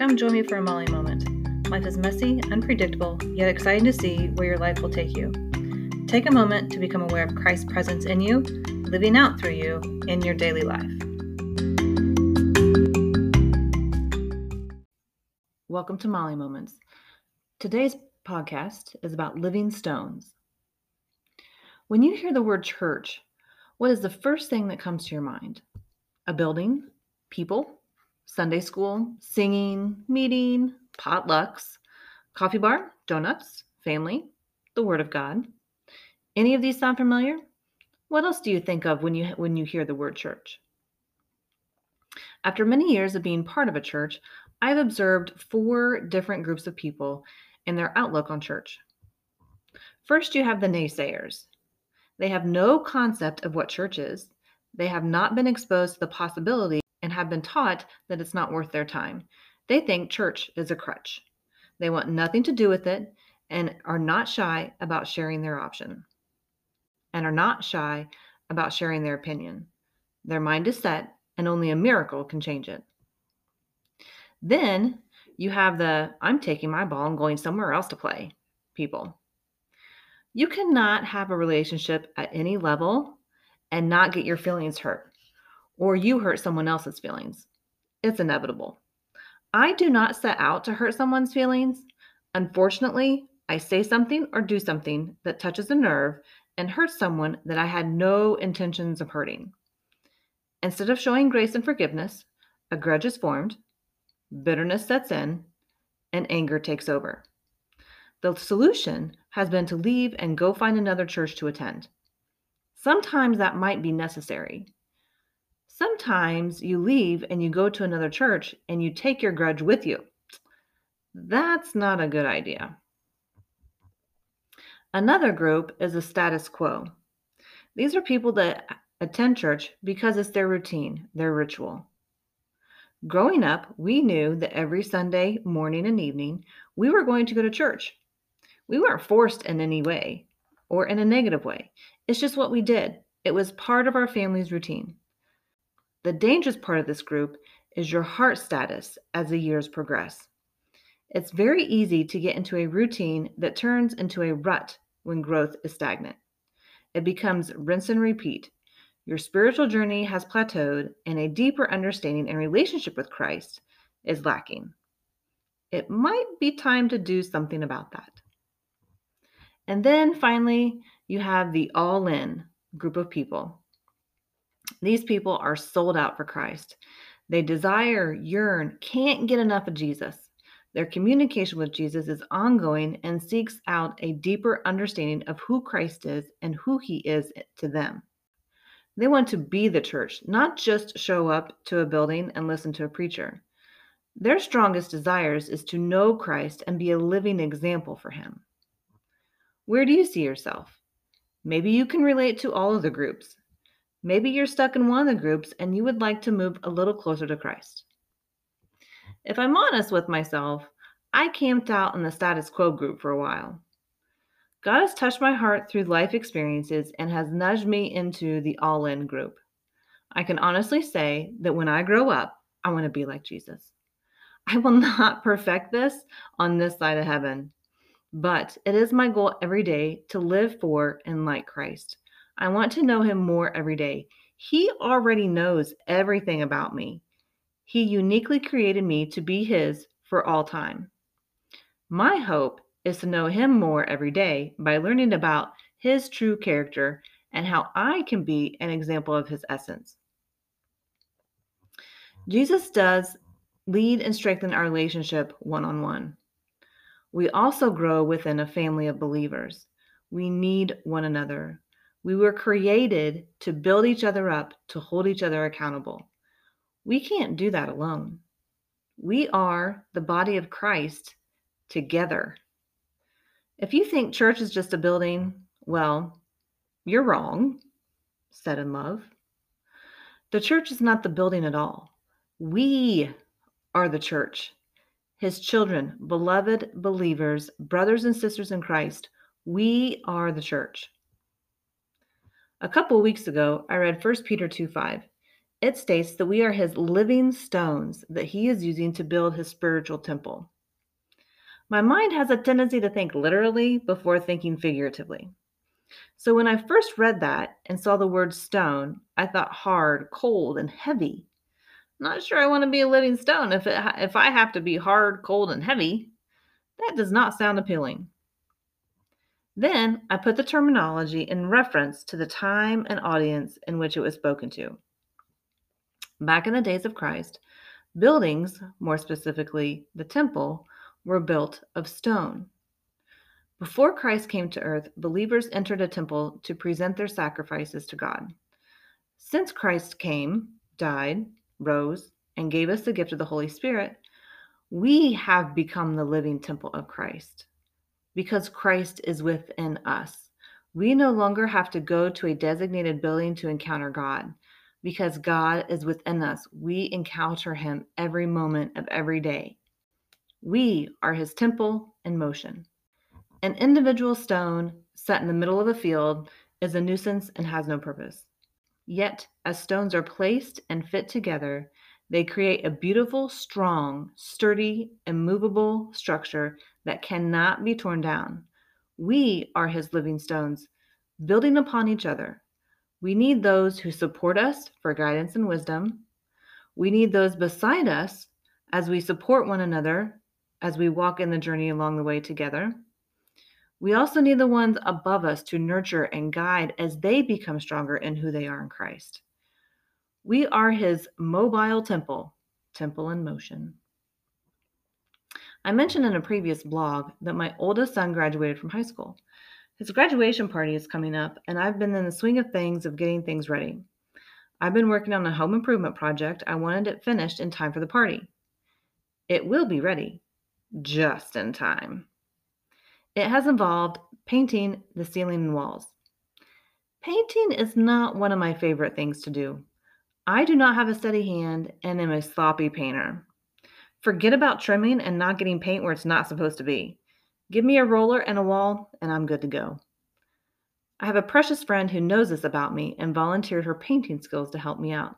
Come join me for a Molly moment. Life is messy, unpredictable, yet exciting to see where your life will take you. Take a moment to become aware of Christ's presence in you, living out through you in your daily life. Welcome to Molly Moments. Today's podcast is about living stones. When you hear the word church, what is the first thing that comes to your mind? A building, people, Sunday school, singing, meeting, potlucks, coffee bar, donuts, family, the Word of God. Any of these sound familiar? What else do you think of when you when you hear the word church? After many years of being part of a church, I've observed four different groups of people and their outlook on church. First, you have the naysayers. They have no concept of what church is. They have not been exposed to the possibility have been taught that it's not worth their time. They think church is a crutch. They want nothing to do with it and are not shy about sharing their option and are not shy about sharing their opinion. Their mind is set, and only a miracle can change it. Then you have the I'm taking my ball and going somewhere else to play people. You cannot have a relationship at any level and not get your feelings hurt, or you hurt someone else's feelings. It's inevitable. I do not set out to hurt someone's feelings. Unfortunately, I say something or do something that touches a nerve and hurts someone that I had no intentions of hurting. Instead of showing grace and forgiveness, a grudge is formed, bitterness sets in, and anger takes over. The solution has been to leave and go find another church to attend. Sometimes that might be necessary. Sometimes you leave and you go to another church and you take your grudge with you. That's not a good idea. Another group is the status quo. These are people that attend church because it's their routine, their ritual. Growing up, we knew that every Sunday morning and evening we were going to go to church. We weren't forced in any way or in a negative way. It's just what we did. It was part of our family's routine. The dangerous part of this group is your heart status as the years progress. It's very easy to get into a routine that turns into a rut when growth is stagnant. It becomes rinse and repeat. Your spiritual journey has plateaued, and a deeper understanding and relationship with Christ is lacking. It might be time to do something about that. And then finally, you have the all in group of people. These people are sold out for Christ. They desire, yearn, can't get enough of Jesus. Their communication with Jesus is ongoing and seeks out a deeper understanding of who Christ is and who he is to them. They want to be the church, not just show up to a building and listen to a preacher. Their strongest desires is to know Christ and be a living example for him. Where do you see yourself? Maybe you can relate to all of the groups. Maybe you're stuck in one of the groups and you would like to move a little closer to Christ. If I'm honest with myself, I camped out in the status quo group for a while. God has touched my heart through life experiences and has nudged me into the all in group. I can honestly say that when I grow up, I want to be like Jesus. I will not perfect this on this side of heaven. But it is my goal every day to live for and like Christ. I want to know him more every day. He already knows everything about me. He uniquely created me to be his for all time. My hope is to know him more every day by learning about his true character and how I can be an example of his essence. Jesus does lead and strengthen our relationship one on one. We also grow within a family of believers. We need one another. We were created to build each other up, to hold each other accountable. We can't do that alone. We are the body of Christ together. If you think church is just a building, well, you're wrong, said in love. The church is not the building at all. We are the church his children, beloved believers, brothers and sisters in Christ. We are the church. A couple weeks ago, I read 1 Peter 2 5. It states that we are his living stones that he is using to build his spiritual temple. My mind has a tendency to think literally before thinking figuratively. So when I first read that and saw the word stone, I thought hard, cold, and heavy. Not sure I want to be a living stone if it if I have to be hard, cold, and heavy. That does not sound appealing. Then I put the terminology in reference to the time and audience in which it was spoken to. Back in the days of Christ, buildings, more specifically the temple, were built of stone. Before Christ came to earth, believers entered a temple to present their sacrifices to God. Since Christ came, died, rose, and gave us the gift of the Holy Spirit, we have become the living temple of Christ because Christ is within us. We no longer have to go to a designated building to encounter God. Because God is within us, we encounter Him every moment of every day. We are His temple in motion. An individual stone set in the middle of a field is a nuisance and has no purpose. Yet, as stones are placed and fit together, they create a beautiful, strong, sturdy, immovable structure that cannot be torn down. We are his living stones, building upon each other. We need those who support us for guidance and wisdom. We need those beside us as we support one another as we walk in the journey along the way together. We also need the ones above us to nurture and guide as they become stronger in who they are in Christ. We are his mobile temple, temple in motion. I mentioned in a previous blog that my oldest son graduated from high school. His graduation party is coming up, and I've been in the swing of things of getting things ready. I've been working on a home improvement project. I wanted it finished in time for the party. It will be ready, just in time. It has involved painting the ceiling and walls. Painting is not one of my favorite things to do. I do not have a steady hand and am a sloppy painter. Forget about trimming and not getting paint where it's not supposed to be. Give me a roller and a wall, and I'm good to go. I have a precious friend who knows this about me and volunteered her painting skills to help me out.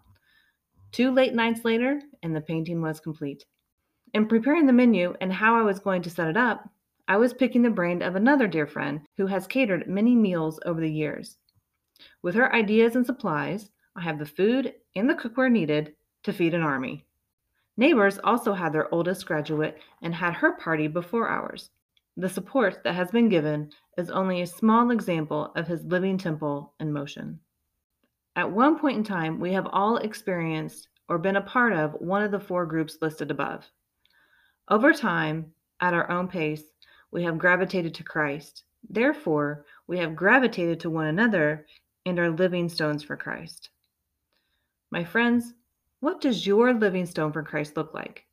Two late nights later, and the painting was complete. In preparing the menu and how I was going to set it up, I was picking the brain of another dear friend who has catered many meals over the years. With her ideas and supplies, I have the food and the cookware needed to feed an army. Neighbors also had their oldest graduate and had her party before ours. The support that has been given is only a small example of his living temple in motion. At one point in time, we have all experienced or been a part of one of the four groups listed above. Over time, at our own pace, we have gravitated to Christ. Therefore, we have gravitated to one another and are living stones for Christ. My friends, what does your living stone for Christ look like?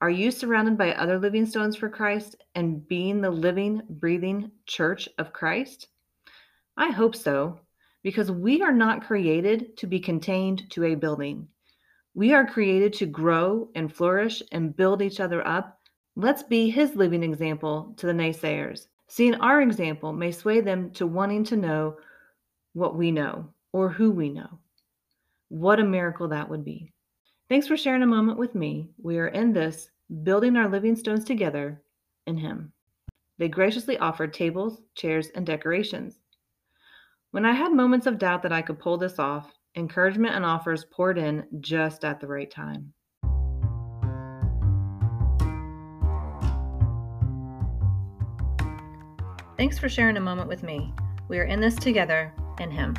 Are you surrounded by other living stones for Christ and being the living, breathing church of Christ? I hope so, because we are not created to be contained to a building. We are created to grow and flourish and build each other up. Let's be his living example to the naysayers. Seeing our example may sway them to wanting to know what we know or who we know. What a miracle that would be. Thanks for sharing a moment with me. We are in this, building our living stones together in Him. They graciously offered tables, chairs, and decorations. When I had moments of doubt that I could pull this off, encouragement and offers poured in just at the right time. Thanks for sharing a moment with me. We are in this together in Him.